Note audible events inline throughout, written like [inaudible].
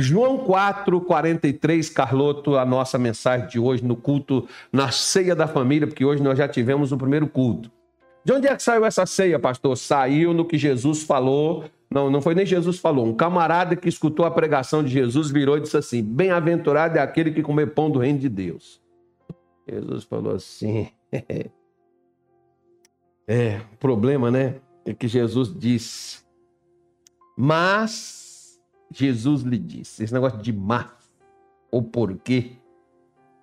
João 4, 43, Carloto, a nossa mensagem de hoje no culto, na ceia da família, porque hoje nós já tivemos o primeiro culto. De onde é que saiu essa ceia, pastor? Saiu no que Jesus falou. Não, não foi nem Jesus falou. Um camarada que escutou a pregação de Jesus virou e disse assim: Bem-aventurado é aquele que comer pão do reino de Deus. Jesus falou assim. [laughs] é, o problema, né? É que Jesus disse. Mas Jesus lhe disse. Esse negócio de mas ou porquê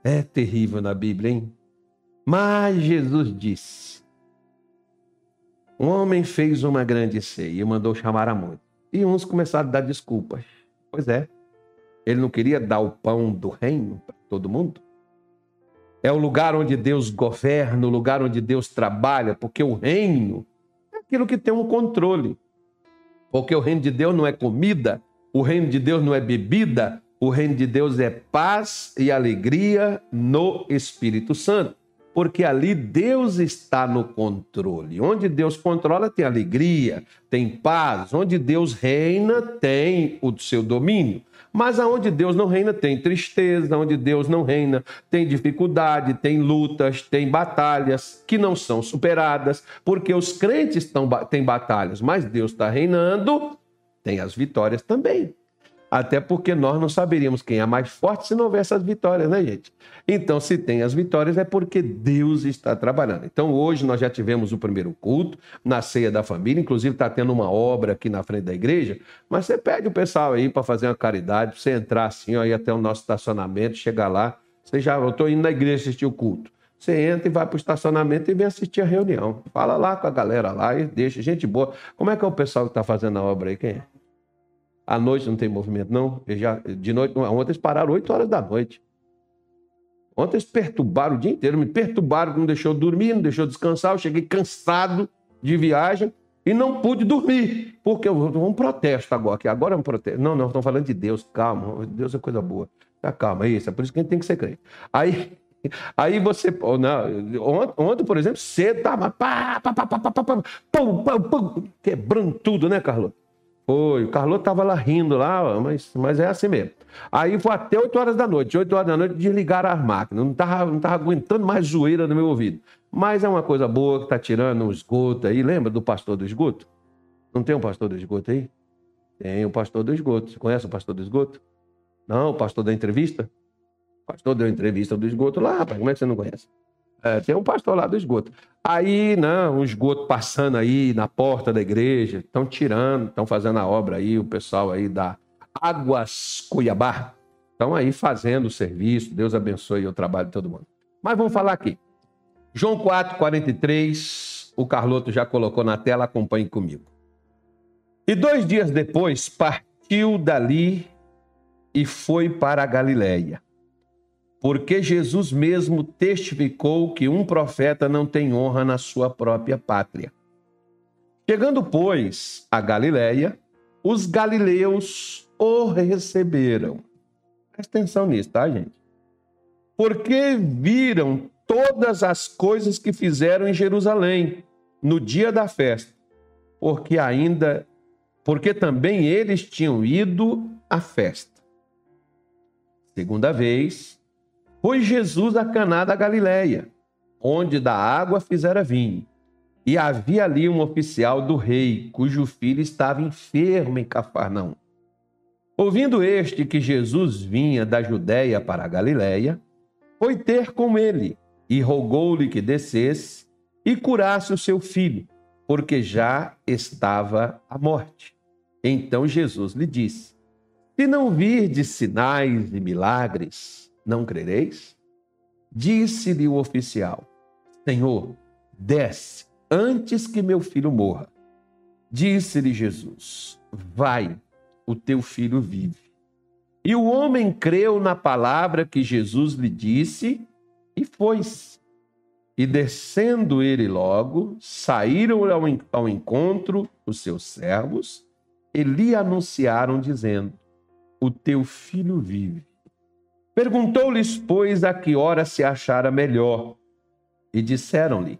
é terrível na Bíblia, hein? Mas Jesus disse um homem fez uma grande ceia e mandou chamar a muitos. E uns começaram a dar desculpas. Pois é, ele não queria dar o pão do reino para todo mundo? É o lugar onde Deus governa, o lugar onde Deus trabalha, porque o reino é aquilo que tem um controle. Porque o reino de Deus não é comida, o reino de Deus não é bebida, o reino de Deus é paz e alegria no Espírito Santo porque ali Deus está no controle. Onde Deus controla, tem alegria, tem paz. Onde Deus reina, tem o seu domínio. Mas aonde Deus não reina, tem tristeza, onde Deus não reina, tem dificuldade, tem lutas, tem batalhas que não são superadas, porque os crentes têm batalhas, mas Deus está reinando, tem as vitórias também. Até porque nós não saberíamos quem é mais forte se não houvesse as vitórias, né, gente? Então, se tem as vitórias, é porque Deus está trabalhando. Então, hoje nós já tivemos o primeiro culto na ceia da família, inclusive está tendo uma obra aqui na frente da igreja, mas você pede o pessoal aí para fazer uma caridade, para você entrar assim, ir até o nosso estacionamento, chegar lá. Você já, eu estou indo na igreja assistir o culto. Você entra e vai para o estacionamento e vem assistir a reunião. Fala lá com a galera lá e deixa. Gente boa. Como é que é o pessoal que está fazendo a obra aí? Quem é? À noite não tem movimento, não. já, de noite, ontem eles pararam 8 horas da noite. Ontem eles perturbaram o dia inteiro, me perturbaram, não deixou dormir, não deixou descansar. Eu cheguei cansado de viagem e não pude dormir, porque um protesto agora, que agora é um protesto. Não, não, estão falando de Deus, calma, Deus é coisa boa. Tá, calma, é isso, é por isso que a gente tem que ser crente. Aí, [laughs] aí você, não, ontem, por exemplo, cedo tava quebrando tudo, né, Carlos? Foi, o Carlota estava lá rindo lá, mas, mas é assim mesmo. Aí foi até 8 horas da noite. 8 horas da noite desligaram as máquinas. Não estava não tava aguentando mais zoeira no meu ouvido. Mas é uma coisa boa que está tirando o esgoto aí. Lembra do pastor do esgoto? Não tem um pastor do esgoto aí? Tem o pastor do esgoto. Você conhece o pastor do esgoto? Não, o pastor da entrevista? O pastor deu entrevista do esgoto lá, rapaz. Como é que você não conhece? É, tem um pastor lá do esgoto. Aí, né, um esgoto passando aí na porta da igreja, estão tirando, estão fazendo a obra aí, o pessoal aí da Águas Cuiabá, estão aí fazendo o serviço, Deus abençoe o trabalho de todo mundo. Mas vamos falar aqui. João 4, 43, o Carloto já colocou na tela, acompanhe comigo. E dois dias depois partiu dali e foi para a Galiléia porque Jesus mesmo testificou que um profeta não tem honra na sua própria pátria. Chegando, pois, a Galiléia, os galileus o receberam. Presta atenção nisso, tá, gente? Porque viram todas as coisas que fizeram em Jerusalém no dia da festa, porque ainda, porque também eles tinham ido à festa. Segunda vez, foi Jesus a Caná da Galileia, onde da água fizera vinho. E havia ali um oficial do rei, cujo filho estava enfermo em Cafarnaum. Ouvindo este que Jesus vinha da Judéia para a Galiléia, foi ter com ele e rogou-lhe que descesse e curasse o seu filho, porque já estava à morte. Então Jesus lhe disse: Se não virdes sinais e milagres, não crereis? Disse-lhe o oficial: Senhor, desce antes que meu filho morra. Disse-lhe Jesus: Vai, o teu filho vive. E o homem creu na palavra que Jesus lhe disse e foi-se. E descendo ele logo, saíram ao encontro os seus servos e lhe anunciaram, dizendo: O teu filho vive. Perguntou-lhes, pois, a que hora se achara melhor. E disseram-lhe: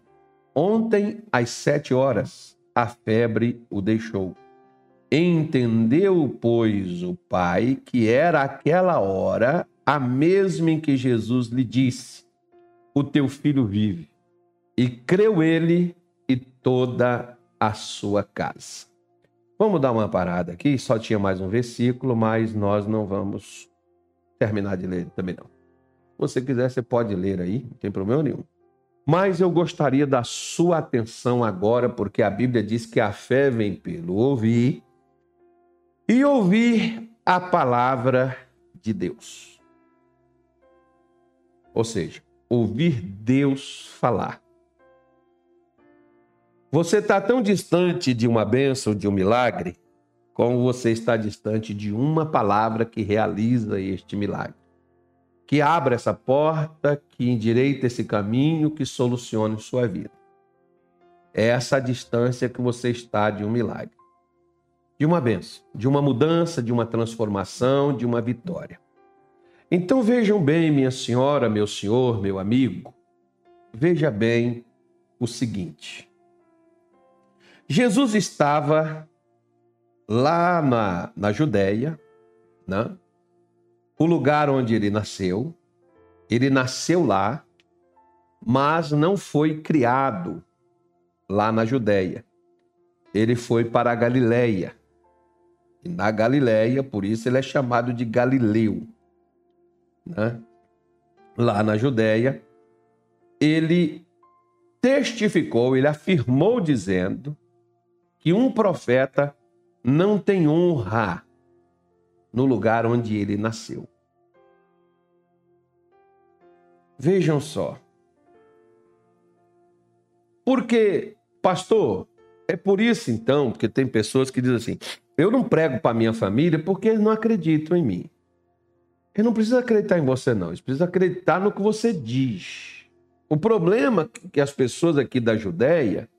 Ontem, às sete horas, a febre o deixou. Entendeu, pois, o pai que era aquela hora a mesma em que Jesus lhe disse: O teu filho vive. E creu ele e toda a sua casa. Vamos dar uma parada aqui, só tinha mais um versículo, mas nós não vamos terminar de ler também não. Se você quiser, você pode ler aí, não tem problema nenhum. Mas eu gostaria da sua atenção agora, porque a Bíblia diz que a fé vem pelo ouvir e ouvir a palavra de Deus. Ou seja, ouvir Deus falar. Você está tão distante de uma bênção, de um milagre, como você está distante de uma palavra que realiza este milagre que abra essa porta, que endireita esse caminho, que solucione sua vida. É essa distância que você está de um milagre, de uma benção, de uma mudança, de uma transformação, de uma vitória. Então vejam bem, minha senhora, meu senhor, meu amigo, veja bem o seguinte. Jesus estava lá na, na Judéia, né? o lugar onde ele nasceu. Ele nasceu lá, mas não foi criado lá na Judéia. Ele foi para a Galileia. E na Galileia, por isso ele é chamado de Galileu. Né? Lá na Judéia, ele testificou, ele afirmou dizendo que um profeta não tem honra no lugar onde ele nasceu. Vejam só. Porque, pastor, é por isso então, porque tem pessoas que dizem assim: eu não prego para minha família porque eles não acreditam em mim. Ele não precisa acreditar em você, não. Eles precisam acreditar no que você diz. O problema que as pessoas aqui da Judéia,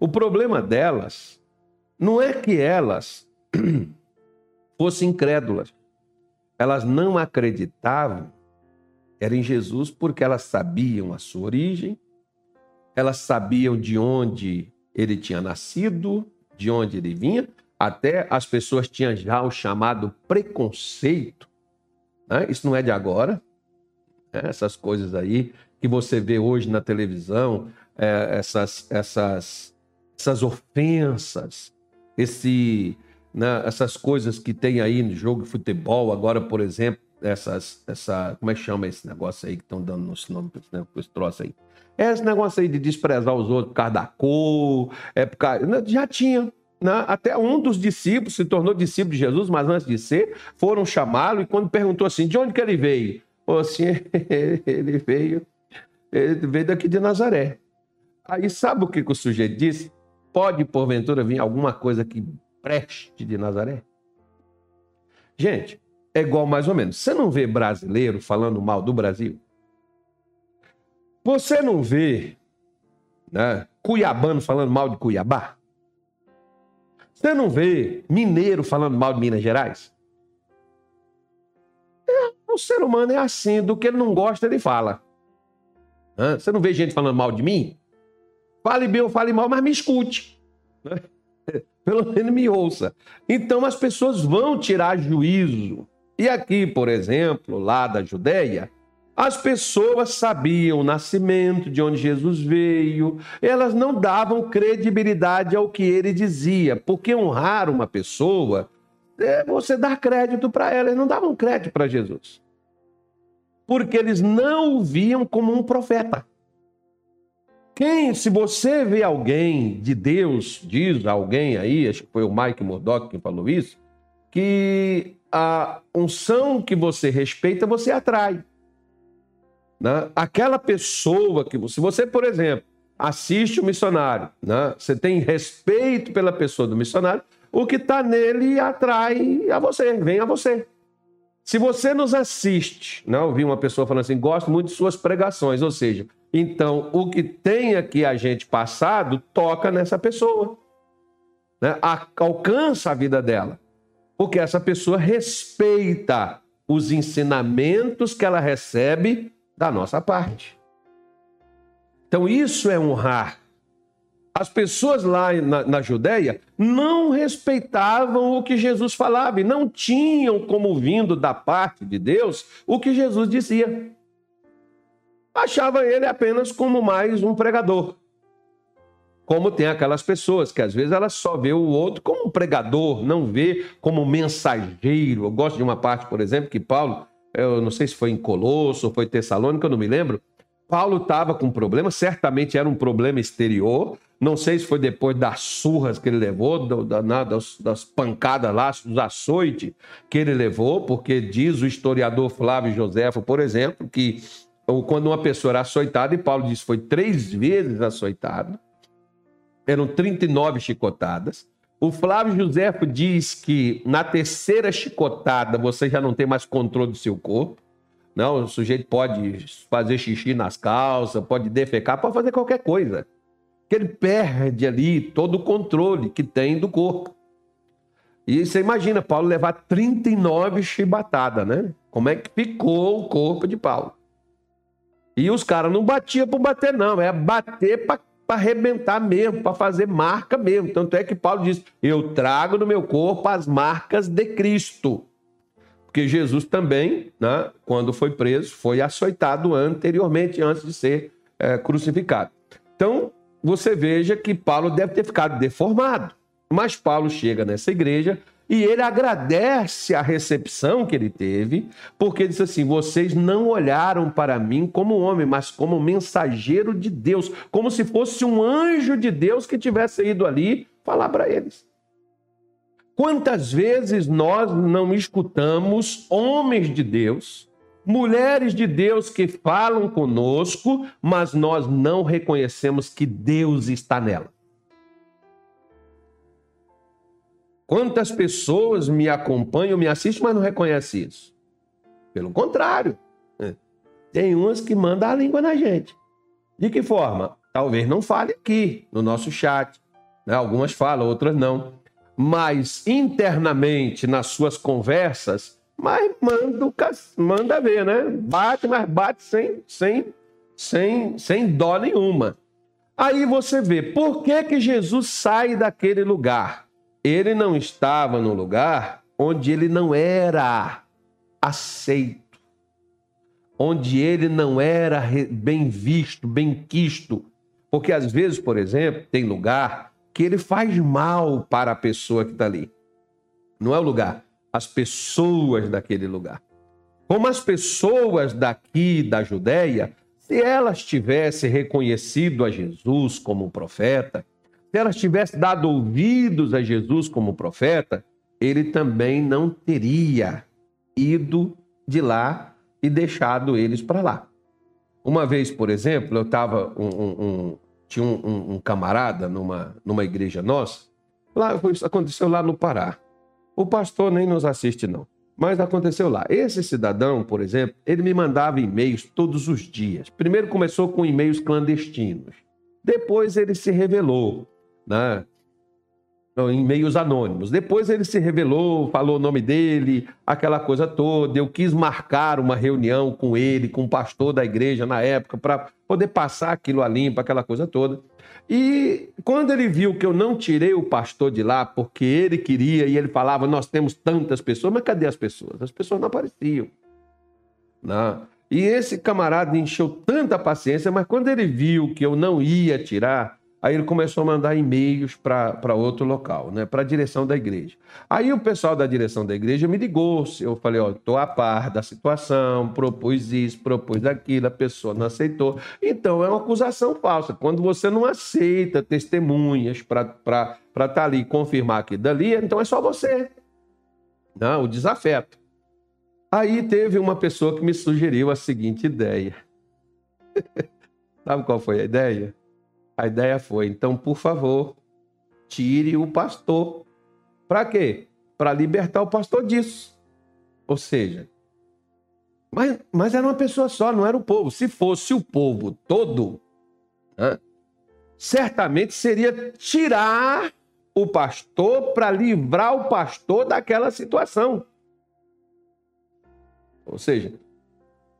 o problema delas não é que elas [clears throat] fossem incrédulas. Elas não acreditavam era em Jesus porque elas sabiam a sua origem, elas sabiam de onde ele tinha nascido, de onde ele vinha, até as pessoas tinham já o chamado preconceito. Né? Isso não é de agora. Né? Essas coisas aí que você vê hoje na televisão, é, essas, essas, essas ofensas, esse, né, essas coisas que tem aí no jogo de futebol, agora, por exemplo, essas, essa, como é que chama esse negócio aí que estão dando esse nome para esse troço aí? É esse negócio aí de desprezar os outros por causa da cor, é por causa, né, já tinha. Né? Até um dos discípulos se tornou discípulo de Jesus, mas antes de ser, foram chamá-lo e quando perguntou assim, de onde que ele veio? Ou assim, [laughs] ele veio, ele veio daqui de Nazaré. Aí sabe o que, que o sujeito disse? Pode, porventura, vir alguma coisa que preste de Nazaré? Gente, é igual mais ou menos. Você não vê brasileiro falando mal do Brasil? Você não vê né, cuiabano falando mal de Cuiabá? Você não vê mineiro falando mal de Minas Gerais? É, o ser humano é assim, do que ele não gosta, ele fala. Você não vê gente falando mal de mim? Fale bem ou fale mal, mas me escute. Pelo menos me ouça. Então as pessoas vão tirar juízo e aqui, por exemplo, lá da Judéia, as pessoas sabiam o nascimento, de onde Jesus veio, elas não davam credibilidade ao que ele dizia, porque honrar uma pessoa é você dar crédito para ela, eles não davam crédito para Jesus. Porque eles não o viam como um profeta. Quem, se você vê alguém de Deus, diz alguém aí, acho que foi o Mike Murdock que falou isso, que a unção que você respeita, você atrai. Né? Aquela pessoa que se você, por exemplo, assiste o missionário, né? você tem respeito pela pessoa do missionário, o que está nele atrai a você, vem a você. Se você nos assiste, né? eu vi uma pessoa falando assim, gosto muito de suas pregações, ou seja, então o que tem aqui a gente passado toca nessa pessoa, né? alcança a vida dela porque essa pessoa respeita os ensinamentos que ela recebe da nossa parte. Então, isso é honrar. as pessoas lá na, na Judéia não respeitavam o que Jesus falava e não tinham como vindo da parte de Deus o que Jesus dizia. Achava ele apenas como mais um pregador. Como tem aquelas pessoas que às vezes elas só vê o outro como um pregador, não vê como mensageiro. Eu gosto de uma parte, por exemplo, que Paulo, eu não sei se foi em Colosso ou foi Tessalônica, eu não me lembro. Paulo estava com um problema, certamente era um problema exterior, não sei se foi depois das surras que ele levou, das, das, pancadas lá, dos açoites que ele levou, porque diz o historiador Flávio Joséfo, por exemplo, que quando uma pessoa era açoitada, e Paulo diz foi três vezes açoitado, eram 39 chicotadas. O Flávio Joséfo diz que na terceira chicotada você já não tem mais controle do seu corpo. Não, o sujeito pode fazer xixi nas calças, pode defecar, pode fazer qualquer coisa que ele perde ali todo o controle que tem do corpo. E você imagina Paulo levar 39 chibatadas, né? Como é que ficou o corpo de Paulo? E os caras não batiam por bater, não, é bater para arrebentar mesmo, para fazer marca mesmo. Tanto é que Paulo diz: Eu trago no meu corpo as marcas de Cristo. Porque Jesus também, né, quando foi preso, foi açoitado anteriormente, antes de ser é, crucificado. Então, você veja que Paulo deve ter ficado deformado. Mas Paulo chega nessa igreja e ele agradece a recepção que ele teve, porque disse assim: vocês não olharam para mim como homem, mas como mensageiro de Deus, como se fosse um anjo de Deus que tivesse ido ali falar para eles. Quantas vezes nós não escutamos homens de Deus mulheres de Deus que falam conosco, mas nós não reconhecemos que Deus está nela. Quantas pessoas me acompanham, me assistem, mas não reconhecem isso? Pelo contrário, né? tem umas que mandam a língua na gente. De que forma? Talvez não fale aqui, no nosso chat. Né? Algumas falam, outras não. Mas internamente, nas suas conversas, mas manda, manda ver, né? Bate, mas bate sem, sem, sem, sem dó nenhuma. Aí você vê, por que, que Jesus sai daquele lugar? Ele não estava no lugar onde ele não era aceito, onde ele não era bem visto, bem quisto. Porque às vezes, por exemplo, tem lugar que ele faz mal para a pessoa que está ali. Não é o lugar as pessoas daquele lugar. Como as pessoas daqui da Judéia, se elas tivessem reconhecido a Jesus como profeta, se elas tivessem dado ouvidos a Jesus como profeta, ele também não teria ido de lá e deixado eles para lá. Uma vez, por exemplo, eu estava um, um, um, tinha um, camarada numa, numa igreja nossa, lá aconteceu lá no Pará. O pastor nem nos assiste, não. Mas aconteceu lá. Esse cidadão, por exemplo, ele me mandava e-mails todos os dias. Primeiro começou com e-mails clandestinos. Depois ele se revelou, né? em meios anônimos. Depois ele se revelou, falou o nome dele, aquela coisa toda. Eu quis marcar uma reunião com ele, com o pastor da igreja na época, para poder passar aquilo a limpo, aquela coisa toda. E quando ele viu que eu não tirei o pastor de lá porque ele queria e ele falava, nós temos tantas pessoas, mas cadê as pessoas? As pessoas não apareciam. Não. Né? E esse camarada encheu tanta paciência, mas quando ele viu que eu não ia tirar, Aí ele começou a mandar e-mails para outro local, né? para a direção da igreja. Aí o pessoal da direção da igreja me ligou. Eu falei: Ó, estou a par da situação, propus isso, propus aquilo, a pessoa não aceitou. Então é uma acusação falsa. Quando você não aceita testemunhas para estar tá ali confirmar aqui dali, então é só você. Não, o desafeto. Aí teve uma pessoa que me sugeriu a seguinte ideia. [laughs] Sabe qual foi a ideia? A ideia foi, então, por favor, tire o pastor. Para quê? Para libertar o pastor disso. Ou seja, mas, mas era uma pessoa só, não era o povo. Se fosse o povo todo, né, certamente seria tirar o pastor para livrar o pastor daquela situação. Ou seja,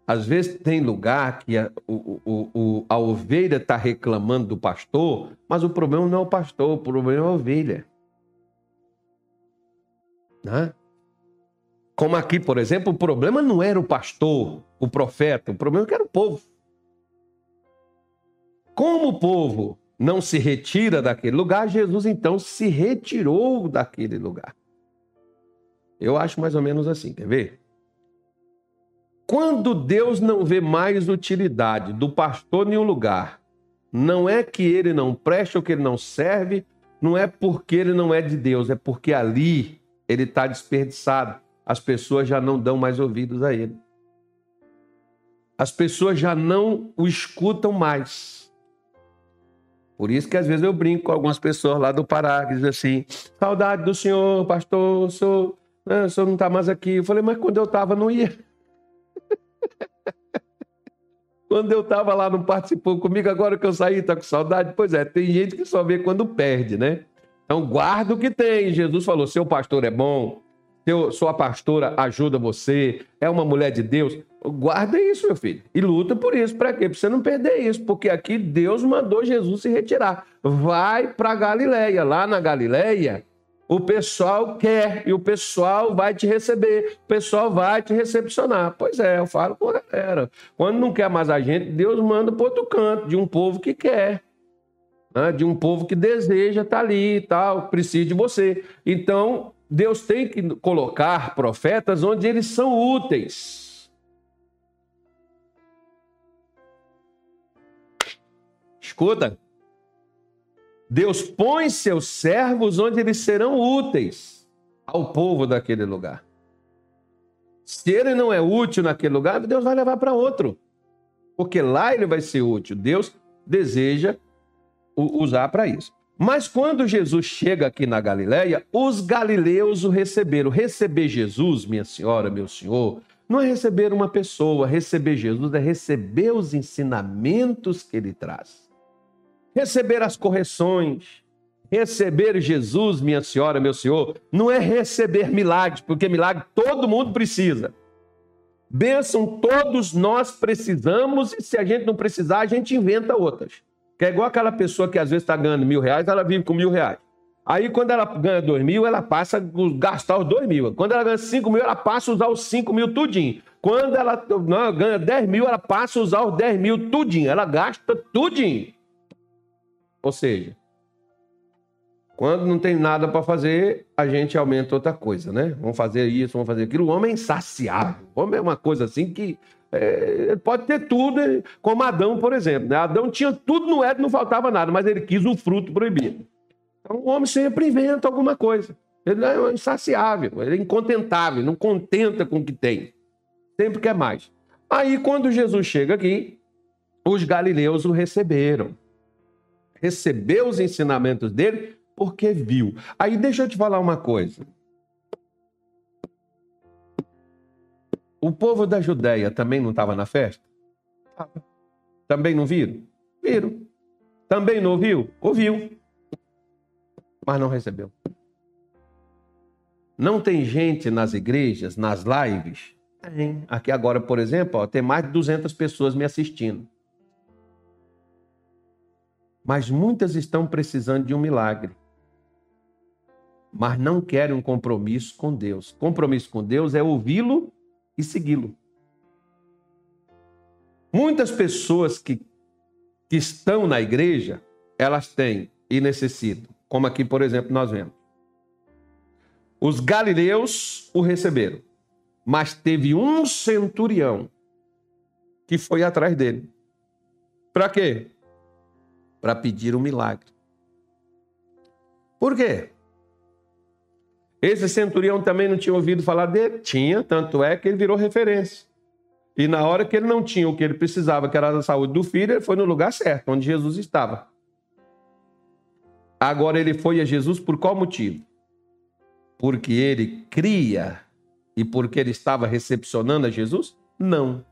Às vezes tem lugar que a, o, o, o, a ovelha está reclamando do pastor, mas o problema não é o pastor, o problema é a ovelha. Né? Como aqui, por exemplo, o problema não era o pastor, o profeta, o problema era o povo. Como o povo não se retira daquele lugar, Jesus então se retirou daquele lugar. Eu acho mais ou menos assim, quer ver? Quando Deus não vê mais utilidade do pastor em um lugar, não é que ele não preste ou que ele não serve, não é porque ele não é de Deus, é porque ali ele está desperdiçado. As pessoas já não dão mais ouvidos a ele. As pessoas já não o escutam mais. Por isso que às vezes eu brinco com algumas pessoas lá do Pará, que dizem assim: saudade do senhor, pastor, o senhor, né, o senhor não está mais aqui. Eu falei, mas quando eu estava, não ia. Quando eu estava lá, não participou comigo, agora que eu saí, está com saudade? Pois é, tem gente que só vê quando perde, né? Então, guarda o que tem. Jesus falou: seu pastor é bom, seu, sua pastora ajuda você, é uma mulher de Deus. Guarda isso, meu filho. E luta por isso. Para quê? Para você não perder isso. Porque aqui Deus mandou Jesus se retirar. Vai para Galileia. Lá na Galileia, o pessoal quer e o pessoal vai te receber, o pessoal vai te recepcionar. Pois é, eu falo com a galera. Quando não quer mais a gente, Deus manda para outro canto, de um povo que quer, né? de um povo que deseja estar tá ali e tal, precisa de você. Então, Deus tem que colocar profetas onde eles são úteis. Escuta. Deus põe seus servos onde eles serão úteis ao povo daquele lugar. Se ele não é útil naquele lugar, Deus vai levar para outro. Porque lá ele vai ser útil. Deus deseja usar para isso. Mas quando Jesus chega aqui na Galileia, os galileus o receberam. Receber Jesus, minha senhora, meu senhor, não é receber uma pessoa, receber Jesus é receber os ensinamentos que ele traz receber as correções, receber Jesus, minha senhora, meu senhor, não é receber milagres, porque milagre todo mundo precisa. Bênção todos nós precisamos, e se a gente não precisar, a gente inventa outras. Que é igual aquela pessoa que às vezes está ganhando mil reais, ela vive com mil reais. Aí, quando ela ganha dois mil, ela passa a gastar os dois mil. Quando ela ganha cinco mil, ela passa a usar os cinco mil tudinho. Quando ela não, ganha dez mil, ela passa a usar os dez mil tudinho. Ela gasta tudinho. Ou seja, quando não tem nada para fazer, a gente aumenta outra coisa, né? Vamos fazer isso, vamos fazer aquilo. O homem é insaciável. O homem é uma coisa assim que é, pode ter tudo, como Adão, por exemplo. Né? Adão tinha tudo no Éden, não faltava nada, mas ele quis um fruto proibido. Então o homem sempre inventa alguma coisa. Ele é insaciável, ele é incontentável, não contenta com o que tem. Sempre quer mais. Aí, quando Jesus chega aqui, os galileus o receberam recebeu os ensinamentos dele porque viu. Aí deixa eu te falar uma coisa. O povo da Judéia também não estava na festa? Também não viram? Viram. Também não ouviu? Ouviu. Mas não recebeu. Não tem gente nas igrejas, nas lives? Tem. Aqui agora, por exemplo, ó, tem mais de 200 pessoas me assistindo mas muitas estão precisando de um milagre. Mas não querem um compromisso com Deus. Compromisso com Deus é ouvi-lo e segui-lo. Muitas pessoas que, que estão na igreja, elas têm e necessitam. Como aqui, por exemplo, nós vemos. Os galileus o receberam, mas teve um centurião que foi atrás dele. Para quê? Para pedir um milagre. Por quê? Esse centurião também não tinha ouvido falar dele? Tinha, tanto é que ele virou referência. E na hora que ele não tinha o que ele precisava, que era a saúde do filho, ele foi no lugar certo, onde Jesus estava. Agora ele foi a Jesus por qual motivo? Porque ele cria e porque ele estava recepcionando a Jesus? Não.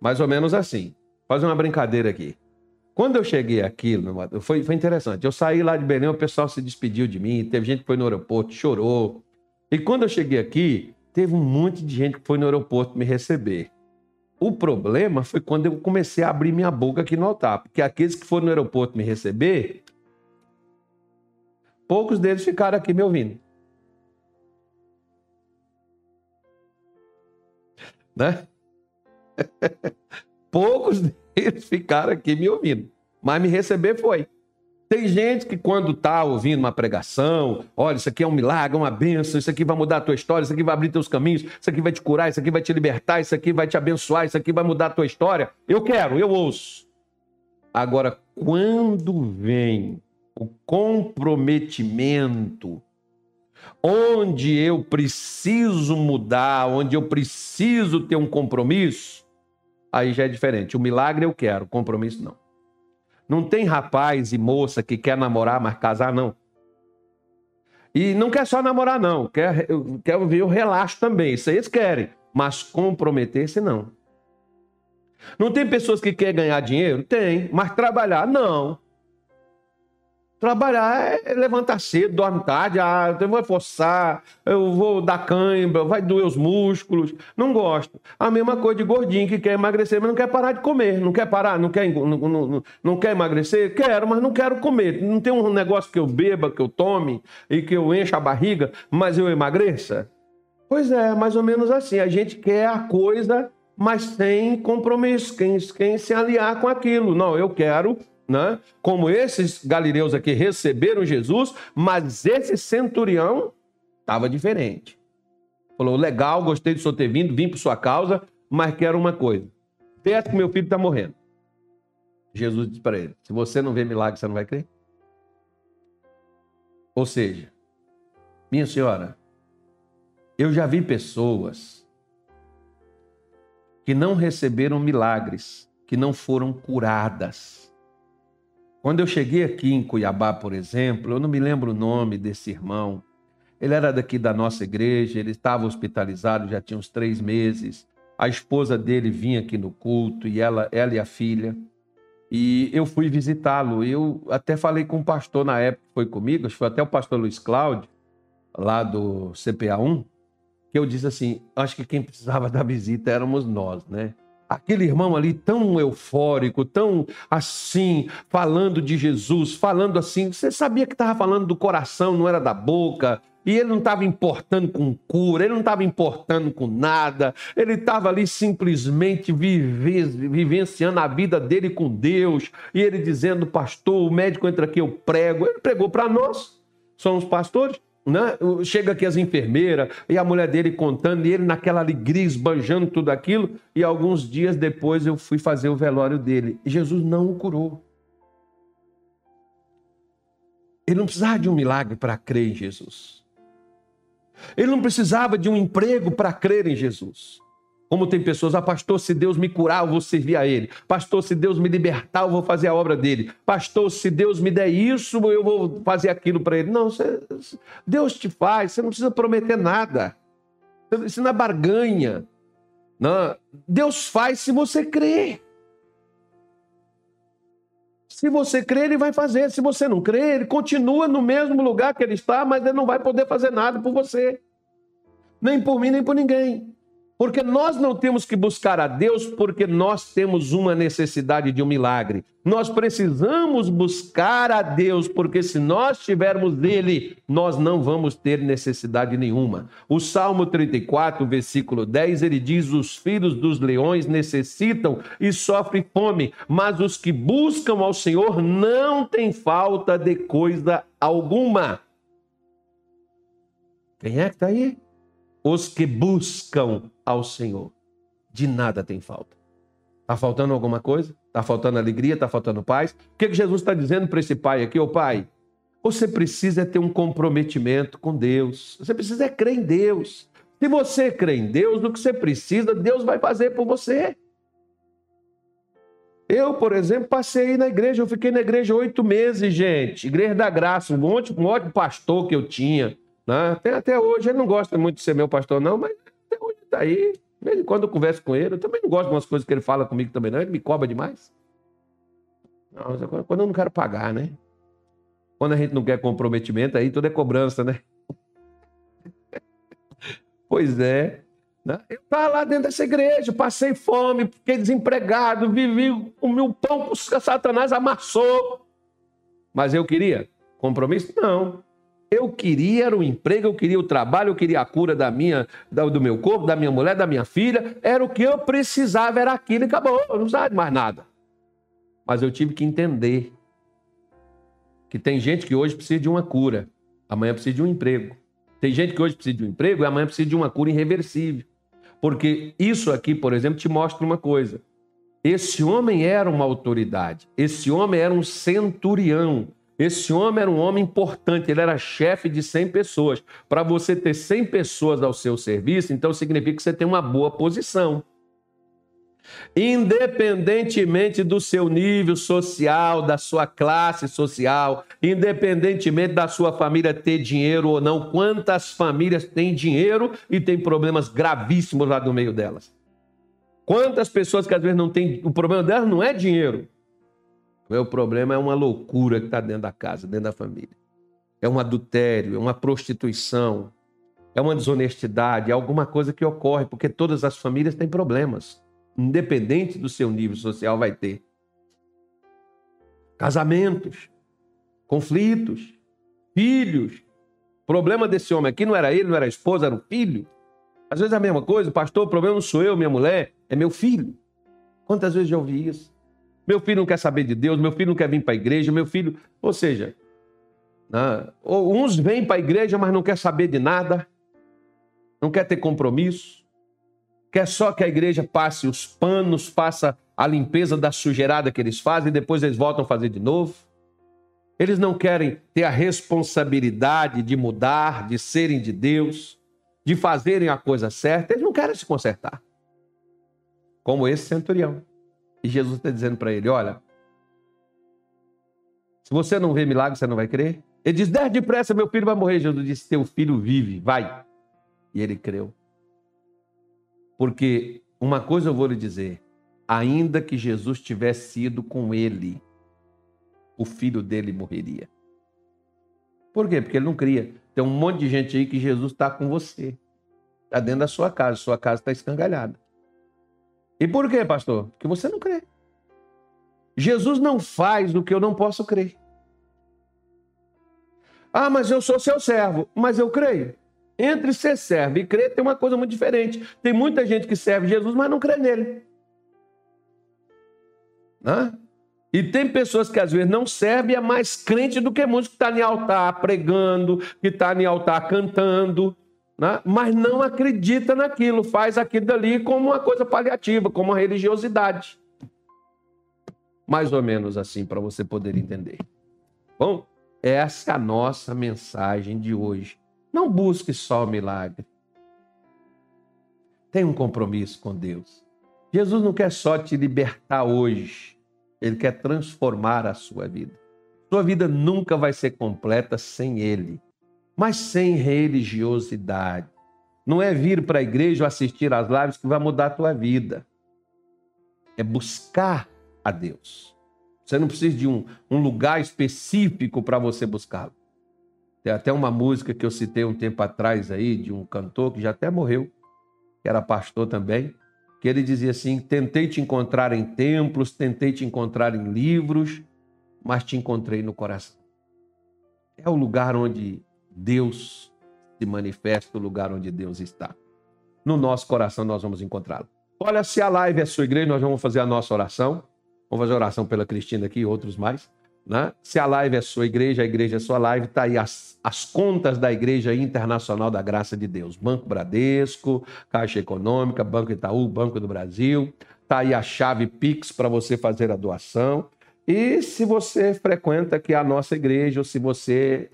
Mais ou menos assim fazer uma brincadeira aqui. Quando eu cheguei aqui, foi, foi interessante. Eu saí lá de Belém, o pessoal se despediu de mim, teve gente que foi no aeroporto, chorou. E quando eu cheguei aqui, teve um monte de gente que foi no aeroporto me receber. O problema foi quando eu comecei a abrir minha boca aqui no altar, porque aqueles que foram no aeroporto me receber, poucos deles ficaram aqui me ouvindo. Né? [laughs] poucos [laughs] deles ficaram aqui me ouvindo, mas me receber foi. Tem gente que quando está ouvindo uma pregação, olha, isso aqui é um milagre, uma bênção, isso aqui vai mudar a tua história, isso aqui vai abrir teus caminhos, isso aqui vai te curar, isso aqui vai te libertar, isso aqui vai te abençoar, isso aqui vai mudar a tua história. Eu quero, eu ouço. Agora, quando vem o comprometimento, onde eu preciso mudar, onde eu preciso ter um compromisso, aí já é diferente. O milagre eu quero, compromisso não. Não tem rapaz e moça que quer namorar, mas casar não. E não quer só namorar, não. Quer, quer ver o relaxo também. Isso eles querem. Mas comprometer-se, não. Não tem pessoas que querem ganhar dinheiro? Tem. Mas trabalhar? Não. Trabalhar é levantar cedo, dorme tarde, ah, eu vou forçar, eu vou dar cãibra, vai doer os músculos. Não gosto. A mesma coisa de gordinho que quer emagrecer, mas não quer parar de comer. Não quer parar, não quer, não, não, não quer emagrecer? Quero, mas não quero comer. Não tem um negócio que eu beba, que eu tome e que eu encha a barriga, mas eu emagreça? Pois é, mais ou menos assim. A gente quer a coisa, mas sem compromisso, quem, quem se aliar com aquilo. Não, eu quero né? como esses galileus aqui receberam Jesus, mas esse centurião estava diferente. Falou: legal, gostei de senhor ter vindo, vim por sua causa, mas quero uma coisa: desce que meu filho está morrendo. Jesus disse para ele: se você não vê milagre, você não vai crer? Ou seja, minha senhora, eu já vi pessoas que não receberam milagres, que não foram curadas quando eu cheguei aqui em Cuiabá, por exemplo, eu não me lembro o nome desse irmão. Ele era daqui da nossa igreja, ele estava hospitalizado já tinha uns três meses. A esposa dele vinha aqui no culto, e ela, ela e a filha. E eu fui visitá-lo. Eu até falei com o pastor na época que foi comigo, acho que foi até o pastor Luiz Cláudio, lá do CPA 1, que eu disse assim: acho que quem precisava [laughs] da visita éramos nós, né? Aquele irmão ali tão eufórico, tão assim, falando de Jesus, falando assim, você sabia que estava falando do coração, não era da boca, e ele não estava importando com cura, ele não estava importando com nada, ele estava ali simplesmente vive, vivenciando a vida dele com Deus, e ele dizendo, pastor, o médico entra aqui, eu prego. Ele pregou para nós, somos pastores. Né? Chega aqui as enfermeiras e a mulher dele contando, e ele naquela alegria, esbanjando tudo aquilo. E alguns dias depois eu fui fazer o velório dele. E Jesus não o curou. Ele não precisava de um milagre para crer em Jesus. Ele não precisava de um emprego para crer em Jesus. Como tem pessoas, ah, pastor, se Deus me curar, eu vou servir a Ele. Pastor, se Deus me libertar, eu vou fazer a obra dele. Pastor, se Deus me der isso, eu vou fazer aquilo para Ele. Não, você, Deus te faz, você não precisa prometer nada. Isso não é barganha. Não. Deus faz se você crer. Se você crer, ele vai fazer. Se você não crer, ele continua no mesmo lugar que ele está, mas ele não vai poder fazer nada por você. Nem por mim, nem por ninguém. Porque nós não temos que buscar a Deus porque nós temos uma necessidade de um milagre. Nós precisamos buscar a Deus porque se nós tivermos Ele, nós não vamos ter necessidade nenhuma. O Salmo 34, versículo 10, ele diz: Os filhos dos leões necessitam e sofrem fome, mas os que buscam ao Senhor não têm falta de coisa alguma. Quem é que está aí? Os que buscam ao Senhor. De nada tem falta. Está faltando alguma coisa? Está faltando alegria? Está faltando paz? O que, que Jesus está dizendo para esse pai aqui? Ô pai, você precisa ter um comprometimento com Deus. Você precisa é crer em Deus. Se você crê em Deus, o que você precisa, Deus vai fazer por você. Eu, por exemplo, passei na igreja, eu fiquei na igreja oito meses, gente. Igreja da Graça, um, monte, um ótimo pastor que eu tinha. Né? Até, até hoje, ele não gosta muito de ser meu pastor, não, mas tá aí. Quando eu converso com ele, eu também não gosto de umas coisas que ele fala comigo também, não. Ele me cobra demais. Não, quando eu não quero pagar, né? Quando a gente não quer comprometimento, aí tudo é cobrança, né? [laughs] Pois é. Né? Eu estava lá dentro dessa igreja, passei fome, fiquei desempregado, vivi o meu pão que Satanás amassou. Mas eu queria compromisso? Não. Eu queria era o emprego, eu queria o trabalho, eu queria a cura da minha, do meu corpo, da minha mulher, da minha filha. Era o que eu precisava, era aquilo e acabou. Eu não de mais nada. Mas eu tive que entender que tem gente que hoje precisa de uma cura, amanhã precisa de um emprego. Tem gente que hoje precisa de um emprego e amanhã precisa de uma cura irreversível. Porque isso aqui, por exemplo, te mostra uma coisa. Esse homem era uma autoridade, esse homem era um centurião, esse homem era um homem importante, ele era chefe de 100 pessoas. Para você ter 100 pessoas ao seu serviço, então significa que você tem uma boa posição. Independentemente do seu nível social, da sua classe social, independentemente da sua família ter dinheiro ou não, quantas famílias têm dinheiro e têm problemas gravíssimos lá no meio delas? Quantas pessoas que às vezes não têm. O problema delas não é dinheiro, o meu problema é uma loucura que está dentro da casa, dentro da família. É um adultério, é uma prostituição, é uma desonestidade, é alguma coisa que ocorre, porque todas as famílias têm problemas. Independente do seu nível social, vai ter. Casamentos, conflitos, filhos. O problema desse homem aqui não era ele, não era a esposa, era o filho. Às vezes é a mesma coisa, pastor, o problema não sou eu, minha mulher, é meu filho. Quantas vezes já ouvi isso? Meu filho não quer saber de Deus, meu filho não quer vir para a igreja, meu filho. Ou seja, né? uns vêm para a igreja, mas não quer saber de nada, não quer ter compromisso, quer só que a igreja passe os panos, faça a limpeza da sujeirada que eles fazem e depois eles voltam a fazer de novo. Eles não querem ter a responsabilidade de mudar, de serem de Deus, de fazerem a coisa certa, eles não querem se consertar. Como esse centurião. E Jesus está dizendo para ele: Olha, se você não vê milagre, você não vai crer. Ele diz: Desce depressa, meu filho vai morrer. Jesus disse: Teu filho vive, vai. E ele creu. Porque uma coisa eu vou lhe dizer: ainda que Jesus tivesse ido com ele, o filho dele morreria. Por quê? Porque ele não cria. Tem um monte de gente aí que Jesus está com você. Está dentro da sua casa, sua casa está escangalhada. E por quê, pastor? Porque você não crê. Jesus não faz do que eu não posso crer. Ah, mas eu sou seu servo, mas eu creio. Entre ser servo e crer tem uma coisa muito diferente. Tem muita gente que serve Jesus, mas não crê nele. Hã? E tem pessoas que às vezes não servem e é mais crente do que muitos que está em altar pregando, que está em altar cantando né? mas não acredita naquilo, faz aquilo dali como uma coisa paliativa, como uma religiosidade. Mais ou menos assim, para você poder entender. Bom, essa é a nossa mensagem de hoje. Não busque só o milagre. Tenha um compromisso com Deus. Jesus não quer só te libertar hoje, ele quer transformar a sua vida. Sua vida nunca vai ser completa sem ele mas sem religiosidade. Não é vir para a igreja ou assistir às lives que vai mudar a tua vida. É buscar a Deus. Você não precisa de um, um lugar específico para você buscá-lo. Tem até uma música que eu citei um tempo atrás aí, de um cantor que já até morreu, que era pastor também, que ele dizia assim: Tentei te encontrar em templos, tentei te encontrar em livros, mas te encontrei no coração. É o lugar onde Deus se manifesta no lugar onde Deus está. No nosso coração nós vamos encontrá-lo. Olha, se a live é sua igreja, nós vamos fazer a nossa oração. Vamos fazer oração pela Cristina aqui e outros mais. Né? Se a live é sua igreja, a igreja é sua live, está aí as, as contas da Igreja Internacional da Graça de Deus. Banco Bradesco, Caixa Econômica, Banco Itaú, Banco do Brasil. Está aí a chave Pix para você fazer a doação. E se você frequenta aqui a nossa igreja, ou se você,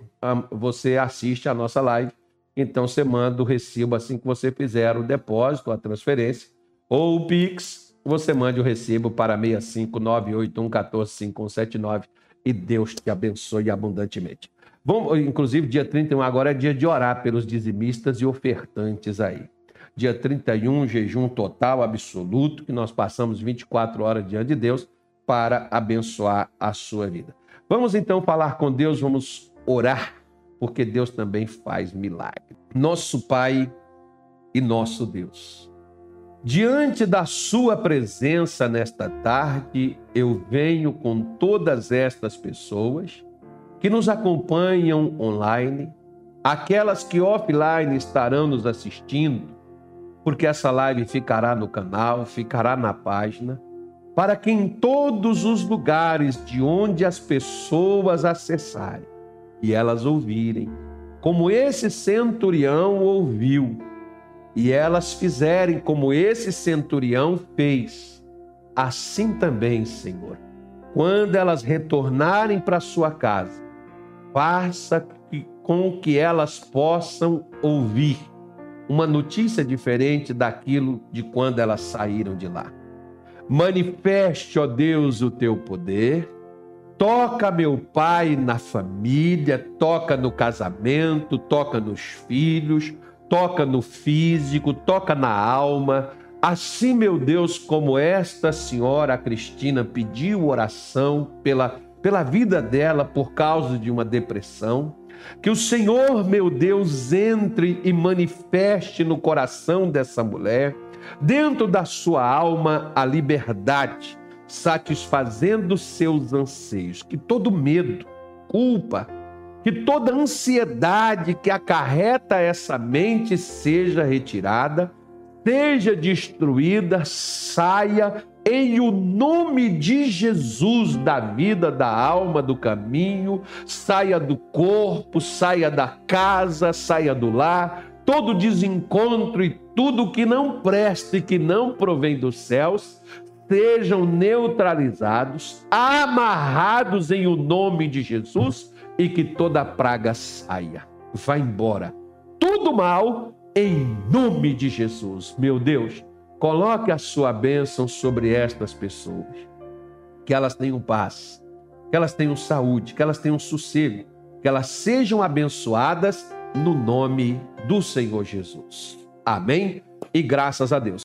você assiste a nossa live, então você manda o recibo assim que você fizer o depósito, a transferência, ou o Pix, você mande o recibo para 65981145179 e Deus te abençoe abundantemente. Vamos, inclusive, dia 31 agora é dia de orar pelos dizimistas e ofertantes aí. Dia 31, jejum total, absoluto, que nós passamos 24 horas diante de Deus para abençoar a sua vida. Vamos então falar com Deus, vamos orar, porque Deus também faz milagre. Nosso Pai, e nosso Deus. Diante da Sua presença nesta tarde, eu venho com todas estas pessoas que nos acompanham online, aquelas que offline estarão nos assistindo, porque essa live ficará no canal, ficará na página, para que em todos os lugares de onde as pessoas acessarem e elas ouvirem, como esse centurião ouviu, e elas fizerem como esse centurião fez, assim também, Senhor, quando elas retornarem para sua casa, faça com que elas possam ouvir uma notícia diferente daquilo de quando elas saíram de lá. Manifeste, ó Deus, o teu poder. Toca, meu Pai, na família, toca no casamento, toca nos filhos, toca no físico, toca na alma. Assim, meu Deus, como esta senhora, a Cristina, pediu oração pela, pela vida dela por causa de uma depressão, que o Senhor, meu Deus, entre e manifeste no coração dessa mulher, dentro da sua alma, a liberdade, satisfazendo seus anseios. Que todo medo, culpa, que toda ansiedade que acarreta essa mente seja retirada, seja destruída, saia em o nome de Jesus da vida, da alma, do caminho, saia do corpo, saia da casa, saia do lar, todo desencontro e tudo que não presta e que não provém dos céus, sejam neutralizados, amarrados em o nome de Jesus e que toda praga saia. Vá embora. Tudo mal em nome de Jesus. Meu Deus, coloque a sua bênção sobre estas pessoas. Que elas tenham paz, que elas tenham saúde, que elas tenham sossego, que elas sejam abençoadas no nome do Senhor Jesus. Amém? E graças a Deus.